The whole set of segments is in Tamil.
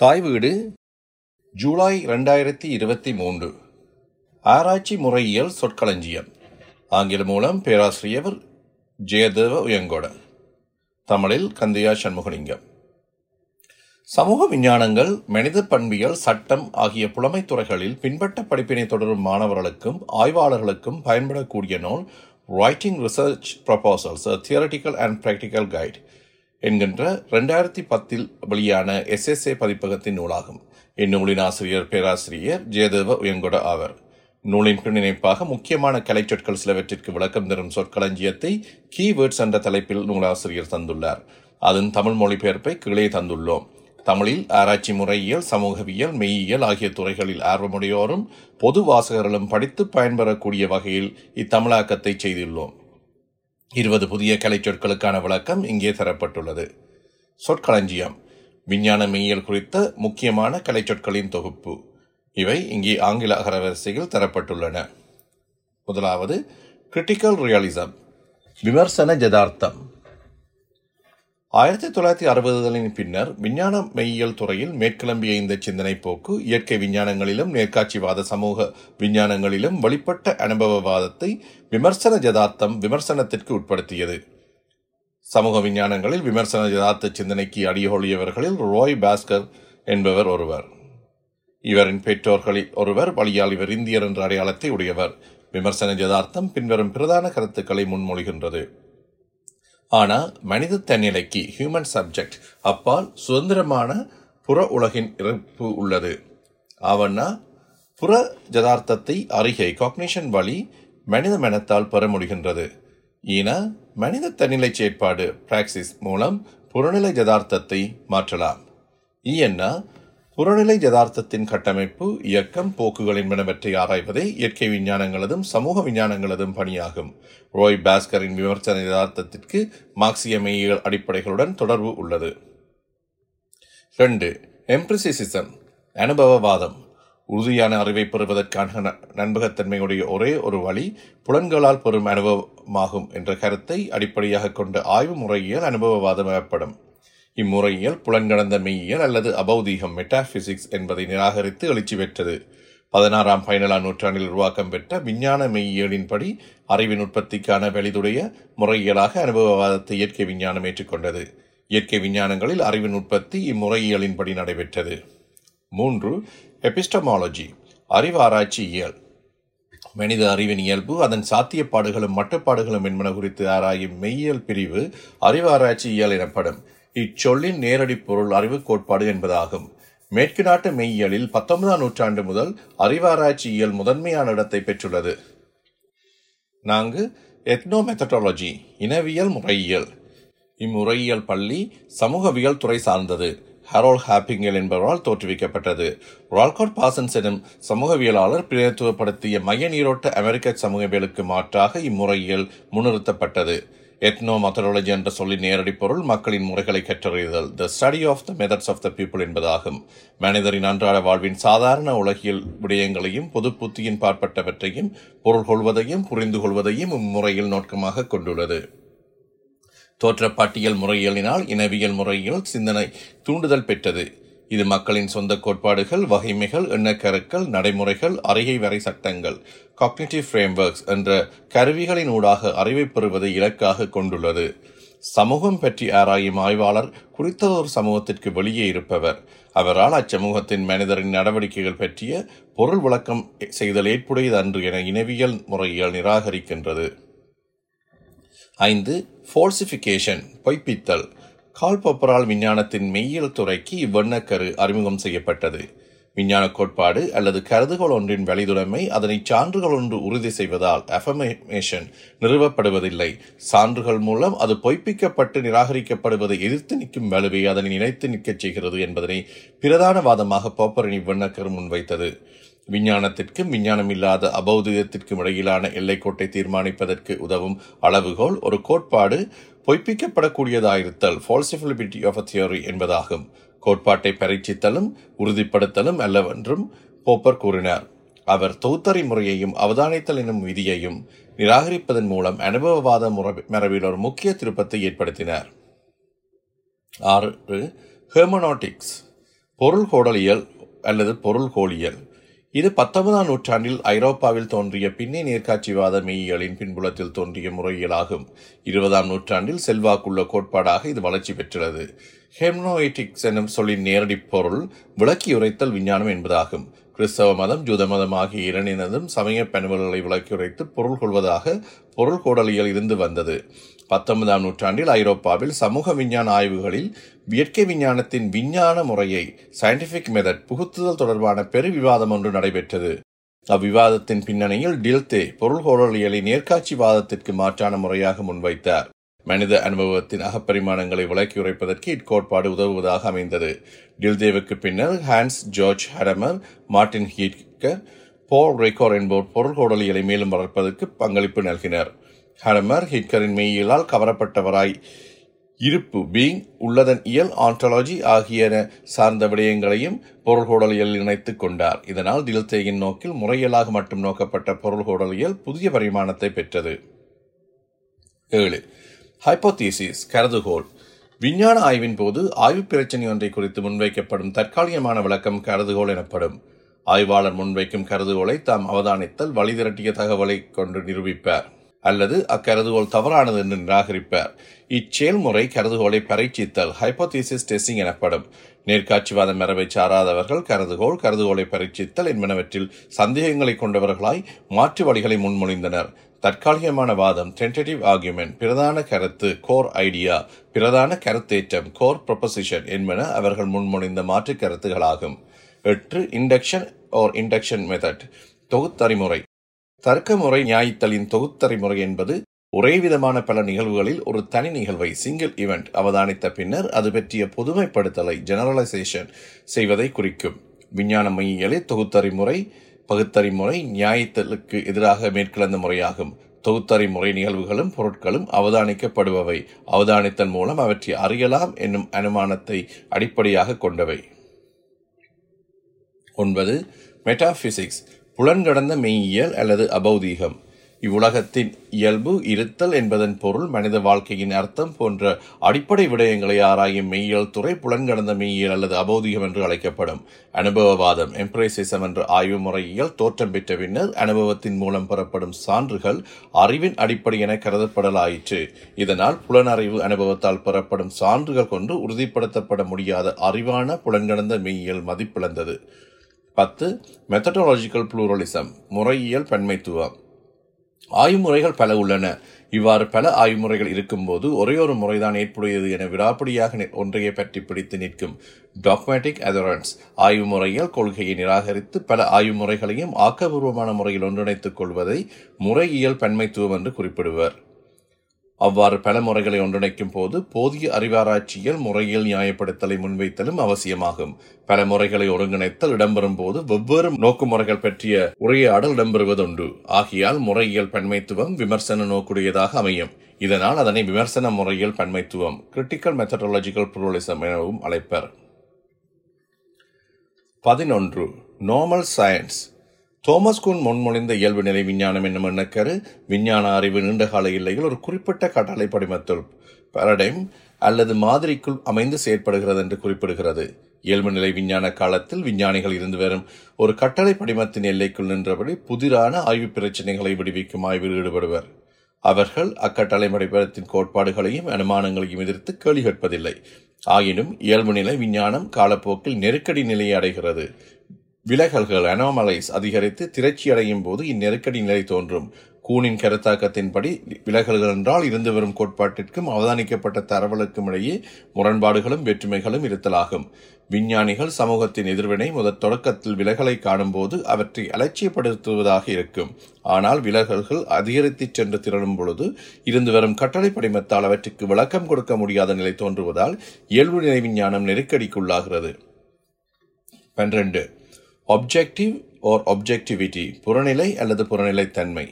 தாய் வீடு ஜூலை ரெண்டாயிரத்தி இருபத்தி மூன்று. ஆராய்ச்சி முறையியல் சொற்களஞ்சியம். ஆங்கில மூலம் பேராசிரியர் ஜெயதேவ உயங்கோட. தமிழில் கந்தையா சண்முகலிங்கம். சமூக விஞ்ஞானங்கள் மனித பண்பியல் சட்டம் ஆகிய புலமைத் துறைகளில் பின்பற்ற படிப்பினை தொடரும் மாணவர்களுக்கும் ஆய்வாளர்களுக்கும் பயன்படக்கூடிய நூல் writing research proposals theoretical and practical guide என்கின்ற ரெண்டாயிரத்தி பத்தில் வெளியான எஸ்எஸ்ஏ பதிப்பகத்தின் நூலாகும். இந்நூலின் ஆசிரியர் பேராசிரியர் ஜெயதேவ உயங்கொட ஆவர். நூலின் பின்னிணைப்பாக முக்கியமான கலைச்சொற்கள் சிலவற்றிற்கு விளக்கம் தரும் சொற்களஞ்சியத்தை கீவேர்ட்ஸ் என்ற தலைப்பில் நூலாசிரியர் தந்துள்ளார். அதன் தமிழ் மொழிபெயர்ப்பை கீழே தந்துள்ளோம். தமிழில் ஆராய்ச்சி முறையியல் சமூகவியல் மெய்யியல் ஆகிய துறைகளில் ஆர்வமுடையோரும் பொது வாசகர்களும் படித்து பயன்பெறக்கூடிய வகையில் இத்தமிழாக்கத்தை செய்துள்ளோம். இருபது புதிய கலைச்சொற்களுக்கான விளக்கம் இங்கே தரப்பட்டுள்ளது. சொற்களஞ்சியம். விஞ்ஞான மெய்யியல் குறித்த முக்கியமான கலைச்சொற்களின் தொகுப்பு. இவை இங்கே ஆங்கில அகரவரிசையில் தரப்பட்டுள்ளன. முதலாவது கிரிட்டிக்கல் ரியலிசம் விமர்சன ஜதார்த்தம் ஆயிரத்தி தொள்ளாயிரத்தி அறுபதுகளின் பின்னர் விஞ்ஞான மெய்யியல் துறையில் மேற்கிளம்பிய இந்த சிந்தனை போக்கு இயற்கை விஞ்ஞானங்களிலும் நேர்காட்சிவாத சமூக விஞ்ஞானங்களிலும் வழிபட்ட அனுபவவாதத்தை விமர்சன ஜதார்த்தம் விமர்சனத்திற்கு உட்படுத்தியது. சமூக விஞ்ஞானங்களில் விமர்சன ஜதார்த்த சிந்தனைக்கு அடியொழியவர்களில் ரோய் பாஸ்கர் என்பவர் ஒருவர். இவரின் பெற்றோர்களில் ஒருவர் வழியால் இவர் இந்தியர் என்ற அடையாளத்தை உடையவர். விமர்சன ஜதார்த்தம் பின்வரும் பிரதான கருத்துக்களை முன்மொழிகின்றது. ஆனால் மனித தன்னிலைக்கு ஹியூமன் சப்ஜெக்ட் அப்பால் சுதந்திரமான புற உலகின் இருப்பு உள்ளது. அவன்னா புற ஜதார்த்தத்தை அறிகை காக்னிஷன் வழி மனித மனத்தால் பெற முடிகின்றது. ஈன மனித தன்னிலை செயற்பாடு பிராக்சிஸ் மூலம் புறநிலை ஜதார்த்தத்தை மாற்றலாம். ஈயன்னா புறநிலை யதார்த்தத்தின் கட்டமைப்பு இயக்கம் போக்குகள் என்பனவற்றை ஆராய்வதே இயற்கை விஞ்ஞானங்களதும் சமூக விஞ்ஞானங்களதும் பணியாகும். ரோய் பாஸ்கரின் விமர்சன யதார்த்தத்திற்கு மார்க்சிய மெய்யியல் அடிப்படைகளுடன் தொடர்பு உள்ளது. ரெண்டு எம்பிரிசிசிசம் அனுபவவாதம். உறுதியான அறிவை பெறுவதற்கான நண்பகத்தன்மையுடைய ஒரே ஒரு வழி புலன்களால் பெறும் அனுபவமாகும் என்ற கருத்தை அடிப்படையாக கொண்ட ஆய்வு முறையியல் அனுபவவாதம் எனப்படும். இம்முறையியல் புலன்கடந்த மெய்யியல் அல்லது அபௌதீகம் மெட்டாபிசிக்ஸ் என்பதை நிராகரித்து எழுச்சி பெற்றது. பதினாறாம் பதினேழாம் நூற்றாண்டில் உருவாக்கம் பெற்ற விஞ்ஞான மெய்யியலின்படி அறிவின் உற்பத்திக்கான வெளிதுடைய முறையியலாக அனுபவவாதத்தை இயற்கை விஞ்ஞானம் ஏற்றுக்கொண்டது. இயற்கை விஞ்ஞானங்களில் அறிவின் உற்பத்தி இம்முறையியலின்படி நடைபெற்றது. மூன்று எபிஸ்டமாலஜி அறிவாராய்ச்சி இயல் மனித அறிவின் இயல்பு அதன் சாத்தியப்பாடுகளும் மட்டுப்பாடுகளும் என்பன குறித்து ஆராயும் மெய்யியல் பிரிவு அறிவாராய்ச்சி இயல் எனப்படும். இச்சொல்லின் நேரடி பொருள் அறிவு கோட்பாடு என்பதாகும். மேற்கு நாட்டு மெய்யியலில் பத்தொன்பதாம் நூற்றாண்டு முதல் அறிவாராய்ச்சியியல் முதன்மையான இடத்தை பெற்றுள்ளது. நான்கு எத்னோமெத்தடாலஜி இனவியல் முறையியல். இம்முறையியல் பள்ளி சமூகவியல் துறை சார்ந்தது. ஹரோல் ஹாப்பிங்கல் என்பவரால் தோற்றுவிக்கப்பட்டது. ரால்காட் பாசன்ஸ் எனும் சமூகவியலாளர் பிரதித்துவப்படுத்திய மைய நீரோட்ட அமெரிக்க சமூகவியலுக்கு மாற்றாக இம்முறையியல் முன்னிறுத்தப்பட்டது. எத்னோ மெத்தடாலஜி என்ற சொல்லின் நேரடி பொருள் மக்களின் முறைகளை கற்றறிதல். The study of the methods of the people என்பதாகும். மனிதரின் அன்றாட வாழ்வின் சாதாரண உலகியல் விடயங்களையும் பொது புத்தியின் பார்ப்பட்டவற்றையும் பொருள் கொள்வதையும் புரிந்து கொள்வதையும் இம்முறையில் நோக்கமாக கொண்டுள்ளது. தோற்றப்பாட்டியல் முறையியலினால் இனவியல் முறையில் சிந்தனை தூண்டுதல் பெற்றது. இது மக்களின் சொந்த கோட்பாடுகள் வகைமைகள் எண்ணக்கருக்கள் நடைமுறைகள் அறிகை வரை சட்டங்கள் காக்னிட்டிவ் ஃப்ரேம்வொர்க்ஸ் என்ற கருவிகளின் ஊடாக அறிவை பெறுவதை இலக்காக கொண்டுள்ளது. சமூகம் பற்றி ஆராயும் ஆய்வாளர் குறித்த ஒரு சமூகத்திற்கு வெளியே இருப்பவர். அவரால் அச்சமூகத்தின் மனிதரின் நடவடிக்கைகள் பற்றிய பொருள் விளக்கம் செய்தல் ஏற்புடையது அன்று என இனவியல் முறையியல் நிராகரிக்கின்றது. ஐந்து ஃபோல்சிஃபிகேஷன் பொய்ப்பித்தல். கால்பப்பரால் விஞ்ஞானத்தின் மெய்யியல் துறைக்கு இவ்வண்ணக்கரு அறிமுகம் செய்யப்பட்டது. விஞ்ஞான கோட்பாடு அல்லது கருதுகோள் ஒன்றின் வெளிதுடைமை அதனை சான்றுகள் ஒன்று உறுதி செய்வதால் அஃபமேஷன் நிறுவப்படுவதில்லை. சான்றுகள் மூலம் அது பொய்ப்பிக்கப்பட்டு நிராகரிக்கப்படுவதை எதிர்த்து நிற்கும் வலுவை அதனை நினைத்து நிற்கச் செய்கிறது என்பதனை பிரதான வாதமாக போப்பரின் இவ்வண்ணக்கர் முன்வைத்தது. விஞ்ஞானத்திற்கும் விஞ்ஞானம் இல்லாத அபௌதிகத்திற்கும் இடையிலான எல்லைக்கோட்டை தீர்மானிப்பதற்கு உதவும் அளவுகோல் ஒரு கோட்பாடு பொய்ப்பிக்கப்படக்கூடியதாயிருத்தல் ஃபால்சிபிலிபிலிட்டி ஆஃப் அ தியோரி என்பதாகும். கோட்பாட்டை பரீட்சித்தலும் உறுதிப்படுத்தலும் அல்லவென்றும் போப்பர் கூறினார். அவர் தொகுத்தறி முறையையும் அவதானித்தல் எனும் விதியையும் நிராகரிப்பதன் மூலம் அனுபவவாத முறை- மரபில் ஒரு முக்கிய திருப்பத்தை ஏற்படுத்தினார். ஆறு ஹெர்மனாட்டிக்ஸ் பொருள்கோடலியல் அல்லது பொருள்கோளியல் இது பத்தொன்பதாம் நூற்றாண்டில் ஐரோப்பாவில் தோன்றிய பின்னே நேர்காட்சிவாத மெய்யியலின் பின்புலத்தில் தோன்றிய முறையியலாகும். இருபதாம் நூற்றாண்டில் செல்வாக்குள்ள கோட்பாடாக இது வளர்ச்சி பெற்றுள்ளது. ஹெம்னோயிட்டிக்ஸ் எனும் சொல்லின் நேரடி பொருள் விளக்கி உரைத்தல் விஞ்ஞானம் என்பதாகும். கிறிஸ்தவ மதம் ஜூத மதம் ஆகிய இரண்டினதும் சமய பண்புகளை விளக்கி உரைத்து பொருள் கொள்வதாக பொருள் கோடலியல் இருந்து வந்தது. பத்தொன்பதாம் நூற்றாண்டில் ஐரோப்பாவில் சமூக விஞ்ஞான ஆய்வுகளில் இயற்கை விஞ்ஞானத்தின் விஞ்ஞான முறையை சயின்டிபிக் மெதட் புகுத்துதல் தொடர்பான பெரு விவாதம் ஒன்று நடைபெற்றது. அவ்விவாதத்தின் பின்னணியில் டில்தே பொருள் கோடலியலை நேர்காட்சிவாதத்திற்கு மாற்றான முறையாக முன்வைத்தார். மனித அனுபவத்தின் அகப்பரிமாணங்களை விளக்கி உரைப்பதற்கு இக்கோட்பாடு உதவுவதாக அமைந்தது. டில்தேவுக்கு பின்னர் Hans Georg Gadamer Martin Heidegger Paul Ricoeur என்போர் பொருள்கோடலியலை மேலும் வளர்ப்பதற்கு பங்களிப்பு நல்கினர். ஹடமர் ஹிட்கரின் மெய்யியலால் கவரப்பட்டவராய் இருப்பு பீங் உள்ளதன் இயல் ஆண்டாலஜி ஆகியன சார்ந்த விடயங்களையும் பொருள்கோடலியல் இணைத்துக் கொண்டார். இதனால் டில்தேயின் நோக்கில் முறையலாக மட்டும் நோக்கப்பட்ட பொருள்கோடலியல் புதிய பரிமாணத்தை பெற்றது. ஏழு. ஹைப்போதீசிஸ் கருதுகோள். விஞ்ஞான ஆய்வின் போது ஆய்வு பிரச்சனை ஒன்றை குறித்து முன்வைக்கப்படும் தற்காலிகமான விளக்கம் கருதுகோள் எனப்படும். ஆய்வாளர் முன்வைக்கும் கருதுகோளை தாம் அவதானித்தல் வழி திரட்டிய தகவலை கொண்டு நிரூபிப்பார். அல்லது அக்கருதுகோள் தவறானது என்று நிராகரிப்பார். இச்செயல்முறை கருதுகோளை பரீட்சித்தல் ஹைப்போதீசிஸ் டெஸ்டிங் எனப்படும். நேர்காட்சிவாத மரபை சாராதவர்கள் கருதுகோள் கருதுகோளை பரீட்சித்தல் என்பனவற்றில் சந்தேகங்களை கொண்டவர்களாய் மாற்று வழிகளை முன்மொழிந்தனர். தற்காலிகமான வாதம் டென்டேட்டிவ் ஆர்குமெண்ட் பிரதான கருத்து கோர் ஐடியா பிரதான கருத்தேற்றம் கோர் ப்ரொபசிஷன் என்பன அவர்கள் முன்மொழிந்த மாற்று கருத்துகளாகும். எட்டு இண்டக்ஷன் ஓர் இண்டக்ஷன் மெத்தட் தொகுத்தறிமுறை. தர்க்க முறை நியாயித்தலின் தொகுத்தறிமுறை என்பது ஒரே விதமான பல நிகழ்வுகளில் ஒரு தனி நிகழ்வை சிங்கிள் இவெண்ட் அவதானித்த பின்னர் அது பற்றிய பொதுமைப்படுத்தலை ஜெனரலைசேஷன் செய்வதை குறிக்கும். விஞ்ஞான மையியலே தொகுத்தறிமுறை பகுத்தறிமுறை நியாயத்தலுக்கு எதிராக மேற்கிழந்த முறையாகும். தொகுத்தறிமுறை நிகழ்வுகளும் பொருட்களும் அவதானிக்கப்படுபவை. அவதானித்தன் மூலம் அவற்றை அறியலாம் என்னும் அனுமானத்தை அடிப்படையாக கொண்டவை. ஒன்பது மெட்டாபிசிக்ஸ் புலன்கடந்த மெய்யியல் அல்லது அபௌதீகம். இவ்வுலகத்தின் இயல்பு இருத்தல் என்பதன் பொருள் மனித வாழ்க்கையின் அர்த்தம் போன்ற அடிப்படை விடயங்களை ஆராயும் மெய்யியல் துறை புலன்கடந்த மெய்யியல் அல்லது அபௌதிகம் என்று அழைக்கப்படும். அனுபவவாதம் எம்ப்ரேசிசம் என்ற ஆய்வு முறையியல் தோற்றம் பெற்ற பின்னர் அனுபவத்தின் மூலம் பெறப்படும் சான்றுகள் அறிவின் அடிப்படை என கருதப்படலாயிற்று. இதனால் புலனறிவு அனுபவத்தால் பெறப்படும் சான்றுகள் கொண்டு உறுதிப்படுத்தப்பட முடியாத அறிவான புலன்கடந்த மெய்யியல் மதிப்பிழந்தது. பத்து மெத்தடாலஜிக்கல் புளூரலிசம் முறையியல் பன்மைத்துவம் ஆய்வுமுறைகள் பல உள்ளன. இவ்வாறு பல ஆய்வுமுறைகள் இருக்கும்போது ஒரே ஒரு முறைதான் ஏற்புடையது என விடாப்படியாக ஒன்றையை பற்றி பிடித்து நிற்கும் டாக்மேட்டிக் அதரன்ஸ் ஆய்வு முறையில் கொள்கையை நிராகரித்து பல ஆய்வு முறைகளையும் ஆக்கபூர்வமான முறையில் ஒன்றிணைத்துக் கொள்வதை முறையியல் பன்மைத்துவம் என்று குறிப்பிடுவர். அவ்வாறு பல முறைகளை ஒன்றிணைக்கும் போது போதிய அறிவாராய்ச்சியில் முறையில் நியாயப்படுத்தலை முன்வைத்தலும் அவசியமாகும். பல முறைகளை ஒருங்கிணைத்தல் இடம்பெறும் போது வெவ்வேறு நோக்குமுறைகள் பற்றிய உரையாடல் இடம்பெறுவதுண்டு. ஆகியால் முறையியல் பன்மைத்துவம் விமர்சன நோக்குடையதாக அமையும். இதனால் அதனை விமர்சன முறையில் பன்மைத்துவம் கிரிட்டிக்கல் மெத்தடாலஜிக்கல் புரோலிசம் எனவும் அழைப்பர். பதினொன்று. நார்மல் சயின்ஸ் தோமஸ் குன் முன்மொழிந்த இயல்பு நிலை விஞ்ஞானம் என்னும் எண்ணக்கரு விஞ்ஞான அறிவு நீண்டகால இல்லையில் ஒரு குறிப்பிட்ட கட்டளை படிமத்துள் பாரடைம் அல்லது மாதிரிக்குள் அமைந்து செயற்படுகிறது என்று குறிப்பிடுகிறது. இயல்பு நிலை விஞ்ஞான காலத்தில் விஞ்ஞானிகள் இருந்து வரும் ஒரு கட்டளை படிமத்தின் எல்லைக்குள் நின்றபடி புதிரான ஆய்வு பிரச்சனைகளை விடுவிக்கும் ஆய்வில் ஈடுபடுவர். அவர்கள் அக்கட்டளை படிமத்தின் கோட்பாடுகளையும் அனுமானங்களையும் எதிர்த்து கேள்வி கேட்பதில்லை. ஆயினும் இயல்பு நிலை விஞ்ஞானம் காலப்போக்கில் நெருக்கடி நிலையை அடைகிறது. விலகல்கள் அனோமலைஸ் அதிகரித்து திரைச்சி அடையும் போது இந்நெருக்கடி நிலை தோன்றும். கூனின் கருத்தாக்கத்தின்படி விலகல்கள் என்றால் இருந்து வரும் கோட்பாட்டிற்கும் அவதானிக்கப்பட்ட தரவலுக்கும் இடையே முரண்பாடுகளும் வேற்றுமைகளும் இருத்தலாகும். விஞ்ஞானிகள் சமூகத்தின் எதிர்வினை முதற் தொடக்கத்தில் விலகலை காணும்போது அவற்றை அலட்சியப்படுத்துவதாக இருக்கும். ஆனால் விலகல்கள் அதிகரித்து சென்று திரளும் பொழுது இருந்து வரும் கட்டளை படிமத்தால் அவற்றுக்கு விளக்கம் கொடுக்க முடியாத நிலை தோன்றுவதால் இயல்பு நிலை விஞ்ஞானம் நெருக்கடிக்குள்ளாகிறது. பன்னிரண்டு. ஆப்ஜெக்டிவ் ஓர் ஆப்ஜெக்டிவிட்டி புறநிலை அல்லது புறநிலைத்தன்மை.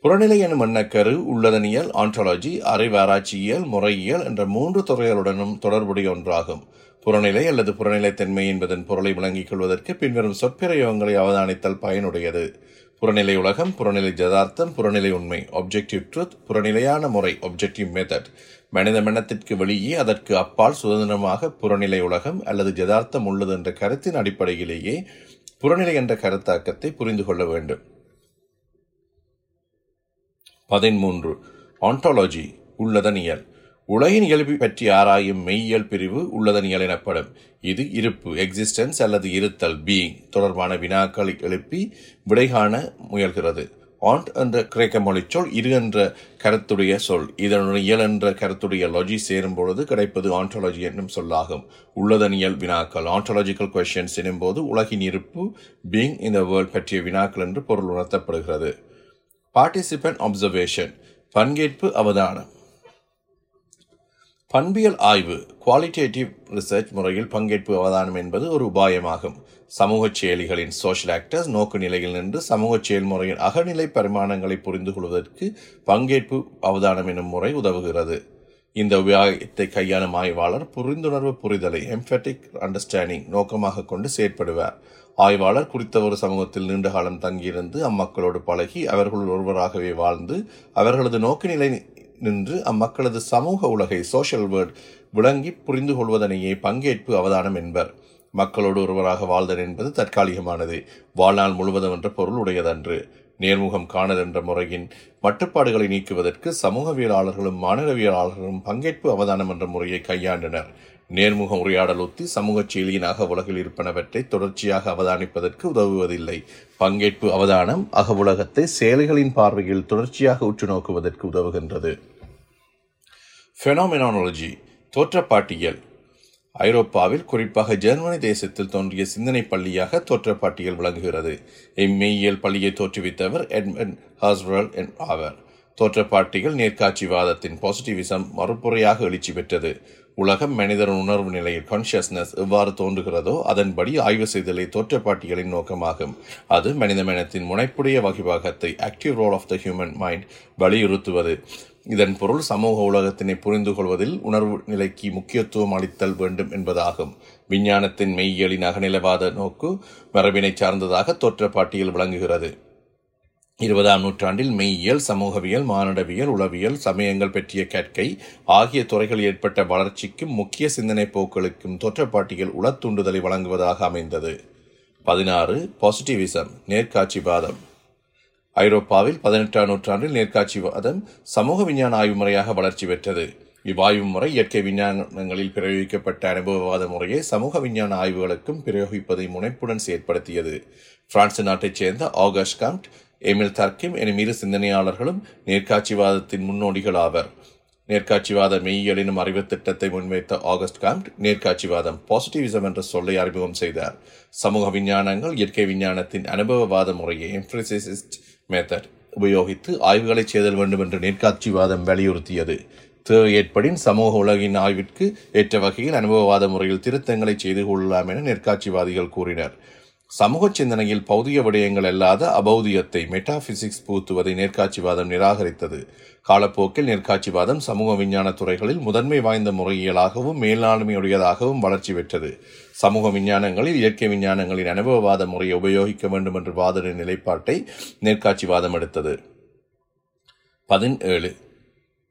புறநிலை எனும் எண்ணக்கரு உள்ளதனியல் ஆண்டாலஜி அறிவாராய்ச்சியியல் முறையியல் என்ற மூன்று துறைகளுடனும் தொடர்புடைய ஒன்றாகும். புறநிலை அல்லது புறநிலைத்தன்மை என்பதன் பொருளை விளங்கிக் கொள்வதற்கு பின்வரும் சொற்பிரயோகங்களை அவதானித்தல் பயனுடையது. புறநிலை உலகம் புறநிலை ஜதார்த்தம் புறநிலை உண்மை ஆப்ஜெக்டிவ் ட்ரூத் புறநிலையான முறை ஆப்ஜெக்டிவ் மெத்தட் மனித மனத்திற்கு வெளியே அதற்கு அப்பால் சுதந்திரமாக புறநிலை உலகம் அல்லது ஜதார்த்தம் உள்ளது என்ற கருத்தின் அடிப்படையிலேயே புறநிலை என்ற கருத்தாக்கத்தை புரிந்து கொள்ள வேண்டும். பதிமூன்று ஆண்டாலஜி உள்ளதனியல் உலகின் இயல்பு பற்றி ஆராயும் மெய்யியல் பிரிவு உள்ளதனியல் எனப்படும் இது இருப்பு எக்ஸிஸ்டன்ஸ் அல்லது இருத்தல் பீயிங் தொடர்பான வினாக்களை எழுப்பி விடை காண முயல்கிறது. ஆண்ட் என்ற கிரேக்க சொல் இரு என்ற கருத்துடைய சொல். இதனுடன் இயல் என்ற கருத்துடைய லொஜி சேரும் பொழுது கிடைப்பது ஆண்டாலஜி என்னும் சொல்லாகும். உள்ளதனியல் வினாக்கள் ஆண்டாலஜிக்கல் கொஸ்டின்ஸ் எனும்போது உலகின் இருப்பு பீயிங் இந்த வேர்ல்ட் பற்றிய வினாக்கள் என்று பொருள் உணர்த்தப்படுகிறது. பார்ட்டிசிபென்ட் அப்சர்வேஷன் பங்கேற்பு அவதானம். பண்பியல் ஆய்வு குவாலிட்டேட்டிவ் ரிசர்ச் முறையில் பங்கேற்பு அவதானம் என்பது ஒரு உபாயமாகும். சமூக செயலிகளின் சோஷியல் ஆக்டர்ஸ் நோக்கு நிலையில் நின்று சமூக செயல்முறையின் அகநிலை பரிமாணங்களை புரிந்து கொள்வதற்கு பங்கேற்பு அவதானம் எனும் முறை உதவுகிறது. இந்த உபாயத்தை கையாளும் ஆய்வாளர் புரிந்துணர்வு புரிதலை எம்பெட்டிக் அண்டர்ஸ்டாண்டிங் நோக்கமாக கொண்டு செயற்படுவார். ஆய்வாளர் குறித்த ஒரு சமூகத்தில் நீண்ட காலம் தங்கியிருந்து அம்மக்களோடு பழகி அவர்களுள் ஒருவராகவே வாழ்ந்து அவர்களது நோக்குநிலை நின்று அம்மக்களது சமூக உலகை சோஷியல் வேர்ட் விளங்கி புரிந்து கொள்வதனையே பங்கேற்பு அவதானம் என்பர். மக்களோடு ஒருவராக வாழ்தல் என்பது தற்காலிகமானது. வாழ்நாள் முழுவதும் என்ற பொருள் உடையதன்று. நேர்முகம் காணல் என்ற முறையின் மட்டுப்பாடுகளை நீக்குவதற்கு சமூகவியலாளர்களும் மாநிலவியலாளர்களும் பங்கேற்பு அவதானம் என்ற முறையை கையாண்டனர். நேர்முக உரையாடல் ஒத்தி சமூக செயலியின் உலகில் இருப்பனவற்றை தொடர்ச்சியாக அவதானிப்பதற்கு உதவுவதில்லை. பங்கேற்பு அவதானம் அக உலகத்தை செயல்களின் பார்வையில் தொடர்ச்சியாக உற்று நோக்குவதற்கு உதவுகின்றது. ஃபெனாமினாலஜி தோற்றப்பாட்டியல். ஐரோப்பாவில் குறிப்பாக ஜெர்மனி தேசத்தில் தோன்றிய சிந்தனை பள்ளியாக தோற்றப்பாட்டியல் விளங்குகிறது. இம்மெய்யியல் பள்ளியை தோற்றுவித்தவர் எட்மன் ஹாஸ்வரல் ஆவர். தோற்றப்பாட்டிகள் நேர்காட்சிவாதத்தின் பாசிட்டிவிசம் மறுப்புறையாக எழுச்சி பெற்றது. உலகம் மனிதரின் உணர்வு நிலையில் கான்ஷியஸ்னஸ் எவ்வாறு தோன்றுகிறதோ அதன்படி ஆய்வு செய்தலை தோற்றப்பாட்டிகளின் நோக்கமாகும். அது மனித மனத்தின் முனைப்புடைய வகைபாகத்தை active role of the human mind வலியுறுத்துவது. இதன் பொருள் சமூக உலகத்தினை புரிந்து கொள்வதில் உணர்வு நிலைக்கு முக்கியத்துவம் அளித்தல் வேண்டும் என்பதாகும். விஞ்ஞானத்தின் மெய்யியலின் அகநிலவாத நோக்கு மரபினை சார்ந்ததாக தோற்றப்பாட்டியல் விளங்குகிறது. இருபதாம் நூற்றாண்டில் மெய்யியல் சமூகவியல் மானுடவியல் உளவியல் சமயங்கள் பற்றிய கற்கை ஆகிய துறைகளில் ஏற்பட்ட வளர்ச்சிக்கும் முக்கிய சிந்தனை போக்களுக்கும் தோற்றப்பாட்டியல் உளத்தூண்டுதலை வழங்குவதாக அமைந்தது. பதினாறு பாசிட்டிவிசம் நேர்காட்சிவாதம். ஐரோப்பாவில் பதினெட்டாம் நூற்றாண்டில் நேர்காட்சிவாதம் சமூக விஞ்ஞான ஆய்வு முறையாக வளர்ச்சி பெற்றது. இவ்வாய்வு முறை இயற்கை விஞ்ஞானங்களில் பிரயோகிக்கப்பட்ட அனுபவவாத முறையை சமூக விஞ்ஞான ஆய்வுகளுக்கும் பிரயோகிப்பதை முனைப்புடன் செயற்படுத்தியது. பிரான்ஸ் நாட்டைச் சேர்ந்த ஆகஸ்ட் காம்ட் எமில் தர்க்கிம் எனும் இரு சிந்தனையாளர்களும் நேர்காட்சிவாதத்தின் முன்னோடிகள் ஆவர் நேர்காட்சிவாத மெய்யலினும் அறிவு திட்டத்தை முன்வைத்த ஆகஸ்ட் காம்ட் நேர்காட்சிவாதம் பாசிட்டிவிசம் என்ற சொல்லை அறிமுகம் செய்தார். சமூக விஞ்ஞானங்கள் இயற்கை விஞ்ஞானத்தின் அனுபவவாத முறையை எம்ப்ரிசிஸ்ட் மெத்தட் உபயோகித்து ஆய்வுகளை செய்தல் வேண்டும் என்று நேர்காட்சிவாதம் வலியுறுத்தியது. தேவை ஏற்படின் சமூக உலகின் ஆய்விற்கு ஏற்ற வகையில் அனுபவவாத முறையில் திருத்தங்களை செய்து கொள்ளலாம் என நேர்காட்சிவாதிகள் கூறினர். சமூக சிந்தனையில் பௌதிக விடயங்கள் அல்லாத அபௌதியத்தை மெட்டாபிசிக்ஸ் பூத்துவதை நேர்காட்சிவாதம் நிராகரித்தது. காலப்போக்கில் நேர்காட்சிவாதம் சமூக விஞ்ஞான துறைகளில் முதன்மை வாய்ந்த முறையியலாகவும் மேலாண்மையுடையதாகவும் வளர்ச்சி பெற்றது. சமூக விஞ்ஞானங்களில் இயற்கை விஞ்ஞானங்களின் அனுபவவாத முறையை உபயோகிக்க வேண்டும் என்று வாதிட நிலைப்பாட்டை நேர்காட்சிவாதம் எடுத்தது. பதினேழு.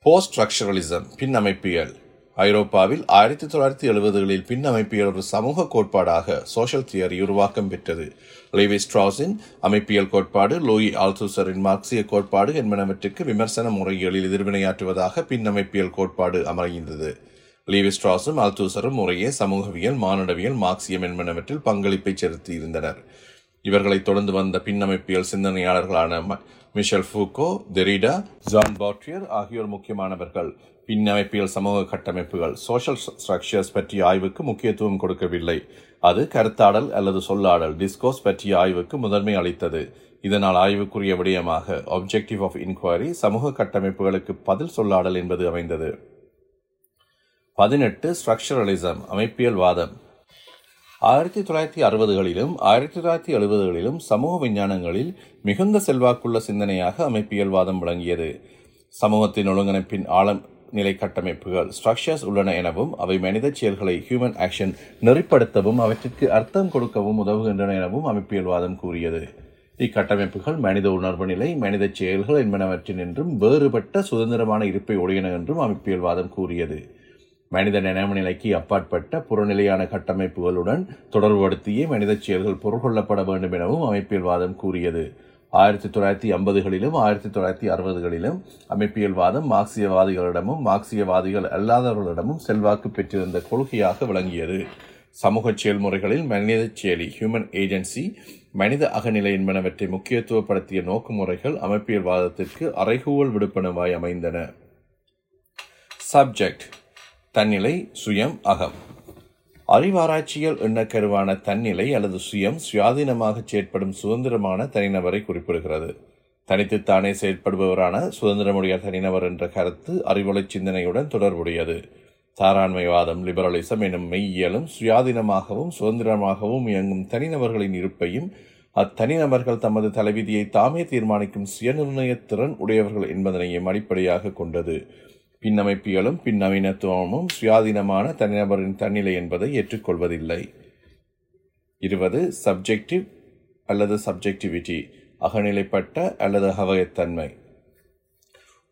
போஸ்ட் ஸ்ட்ரக்சரலிசம் பின் அமைப்பியல் ஐரோப்பாவில் ஆயிரத்தி தொள்ளாயிரத்தி எழுபதுகளில் பின் அமைப்பியல் ஒரு சமூக கோட்பாடாக சோஷியல் தியரி உருவாக்கம் பெற்றது. லேவி ஸ்ட்ராஸின் அமைப்பியல் கோட்பாடு லோயி ஆல்தூசரின் மார்க்சிய கோட்பாடு என்பனவற்றுக்கு விமர்சன முறைகளில் எதிர்வினையாற்றுவதாக பின் அமைப்பியல் கோட்பாடு அமைந்தது லீவி ஸ்ட்ராஸும் ஆல்தூசரும் முறையே சமூகவியல் மானுடவியல் மார்க்சியம் என்பனவற்றில் பங்களிப்பை செலுத்தியிருந்தனர். இவர்களை தொடர்ந்து வந்த பின்னமைப்பியல் சிந்தனையாளர்களான Michel Foucault Derrida Jean Baudrillard ஆகியோர் முக்கியமானவர்கள். பின்னமைப்பியல் சமூக கட்டமைப்புகள் சோஷியல் ஸ்ட்ரக்சர்ஸ் பற்றிய ஆய்வுக்கு முக்கியத்துவம் கொடுக்கவில்லை. அது கருத்தாடல் அல்லது சொல்லாடல் டிஸ்கோஸ் பற்றிய ஆய்வுக்கு முதன்மை அளித்தது. இதனால் ஆய்வுக்குரிய விடயமாக ஆப்ஜெக்டிவ் ஆஃப் இன்கொயரி சமூக கட்டமைப்புகளுக்கு பதில் சொல்லாடல் என்பது அமைந்தது. பதினெட்டு ஸ்ட்ரக்சரலிசம் அமைப்பியல் வாதம் ஆயிரத்தி தொள்ளாயிரத்தி அறுபதுகளிலும் ஆயிரத்தி தொள்ளாயிரத்தி எழுபதுகளிலும் சமூக விஞ்ஞானங்களில் மிகுந்த செல்வாக்குள்ள சிந்தனையாக அமைப்பியல்வாதம் விளங்கியது. சமூகத்தின் ஒழுங்கமைப்பின் ஆழம் நிலை கட்டமைப்புகள் ஸ்ட்ரக்சர்ஸ் உள்ளன எனவும் அவை மனித செயல்களை ஹியூமன் ஆக்ஷன் நெறிப்படுத்தவும் அவற்றிற்கு அர்த்தம் கொடுக்கவும் உதவுகின்றன எனவும் அமைப்பியல்வாதம் கூறியது. இக்கட்டமைப்புகள் மனித உணர்வு நிலை மனித செயல்கள் என்பனவற்றின் என்றும் வேறுபட்ட சுதந்திரமான இருப்பை உடையன என்றும் அமைப்பியல்வாதம் கூறியது. மனித நினைவுநிலைக்கு அப்பாற்பட்ட புறநிலையான கட்டமைப்புகளுடன் தொடர்புபடுத்தியே மனித செயல்கள் பொருள்கொள்ளப்பட வேண்டும் எனவும் அமைப்பியல் வாதம் கூறியது. ஆயிரத்தி தொள்ளாயிரத்தி ஐம்பதுகளிலும் ஆயிரத்தி தொள்ளாயிரத்தி அறுபதுகளிலும் அமைப்பியல்வாதம் மார்க்சியவாதிகளிடமும் மார்க்சியவாதிகள் அல்லாதவர்களிடமும் செல்வாக்கு பெற்றிருந்த கொள்கையாக விளங்கியது. சமூக செயல்முறைகளில் மனித செயலி ஹியூமன் ஏஜென்சி மனித அகநிலை என்பனவற்றை முக்கியத்துவப்படுத்திய நோக்குமுறைகள் அமைப்பியல்வாதத்திற்கு அறைகூவல் விடுப்பனவாய் அமைந்தன. சப்ஜெக்ட் தன்னிலை சுயம் அகம். அறிவாராய்ச்சியல் எண்ணக்கருவான தன்னிலை அல்லது சுயம் சுயாதீனமாக செயற்படும் சுதந்திரமான தனிநபரை குறிப்பிடுகிறது. தனித்துத்தானே செயற்படுபவரான சுதந்திரமுடைய தனிநபர் என்ற கருத்து அறிவொளி சிந்தனையுடன் தொடர்புடையது. தாராண்மைவாதம் லிபரலிசம் எனும் மெய்யியலும் சுயாதீனமாகவும் சுதந்திரமாகவும் இயங்கும் தனிநபர்களின் இருப்பையும் அத்தனிநபர்கள் தமது தலைவிதியை தாமே தீர்மானிக்கும் சுயநிர்ணய திறன் உடையவர்கள் என்பதனையும் அடிப்படையாக கொண்டது. பின்னமைப்பியலும் பின்னவீனத்துவமும் சுயாதீனமான தனிநபரின் தன்னிலை என்பதை ஏற்றுக்கொள்வதில்லை. இருபது சப்ஜெக்டிவ் அல்லது சப்ஜெக்டிவிட்டி அகநிலைப்பட்ட அல்லது அகவயத்தன்மை.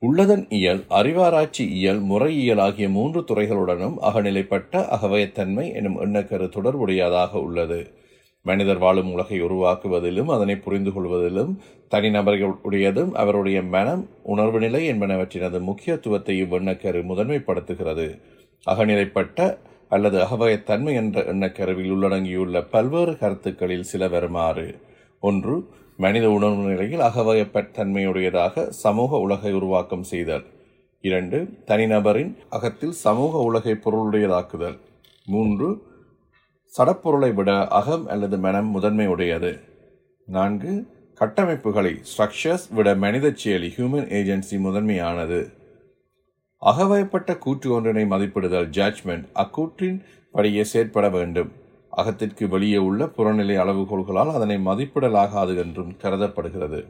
உள்ளதன் இயல் அறிவாராய்ச்சி இயல் முறையியல் ஆகிய மூன்று துறைகளுடனும் அகநிலைப்பட்ட அகவயத்தன்மை எனும் எண்ணக்கரு தொடர்புடையதாக உள்ளது. மனிதர் வாழும் உலகை உருவாக்குவதிலும் அதனை புரிந்து கொள்வதிலும் தனிநபர்களுடையதும் அவருடைய மனம் உணர்வு நிலை என்பனவற்றினது முக்கியத்துவத்தை இவ்வெண்ணக்கரு முதன்மைப்படுத்துகிறது. அகநிலைப்பட்ட அல்லது அகவயத்தன்மை என்ற எண்ணக்கருவில் உள்ளடங்கியுள்ள பல்வேறு கருத்துக்களில் சில வருமாறு. ஒன்று மனித உணர்வு நிலையில் அகவயத்தன்மையுடையதாக சமூக உலகை உருவாக்கம் செய்தல். இரண்டு தனிநபரின் அகத்தில் சமூக உலகை பொருளுடையதாக்குதல். மூன்று சடப்பொருளை விட அகம் அல்லது மனம் முதன்மை உடையது நான்கு கட்டமைப்புகளை ஸ்ட்ரக்சர்ஸ் விட மனித செயலி ஹியூமன் ஏஜென்சி முதன்மையானது. அகவயப்பட்ட கூற்று ஒன்றினை மதிப்பிடுதல் ஜட்ஜ்மெண்ட் அக்கூற்றின் படியே செயற்பட வேண்டும். அகத்திற்கு வெளியே உள்ள புறநிலை அளவுகோல்களால் அதனை மதிப்பிடலாகாது என்றும் கருதப்படுகிறது.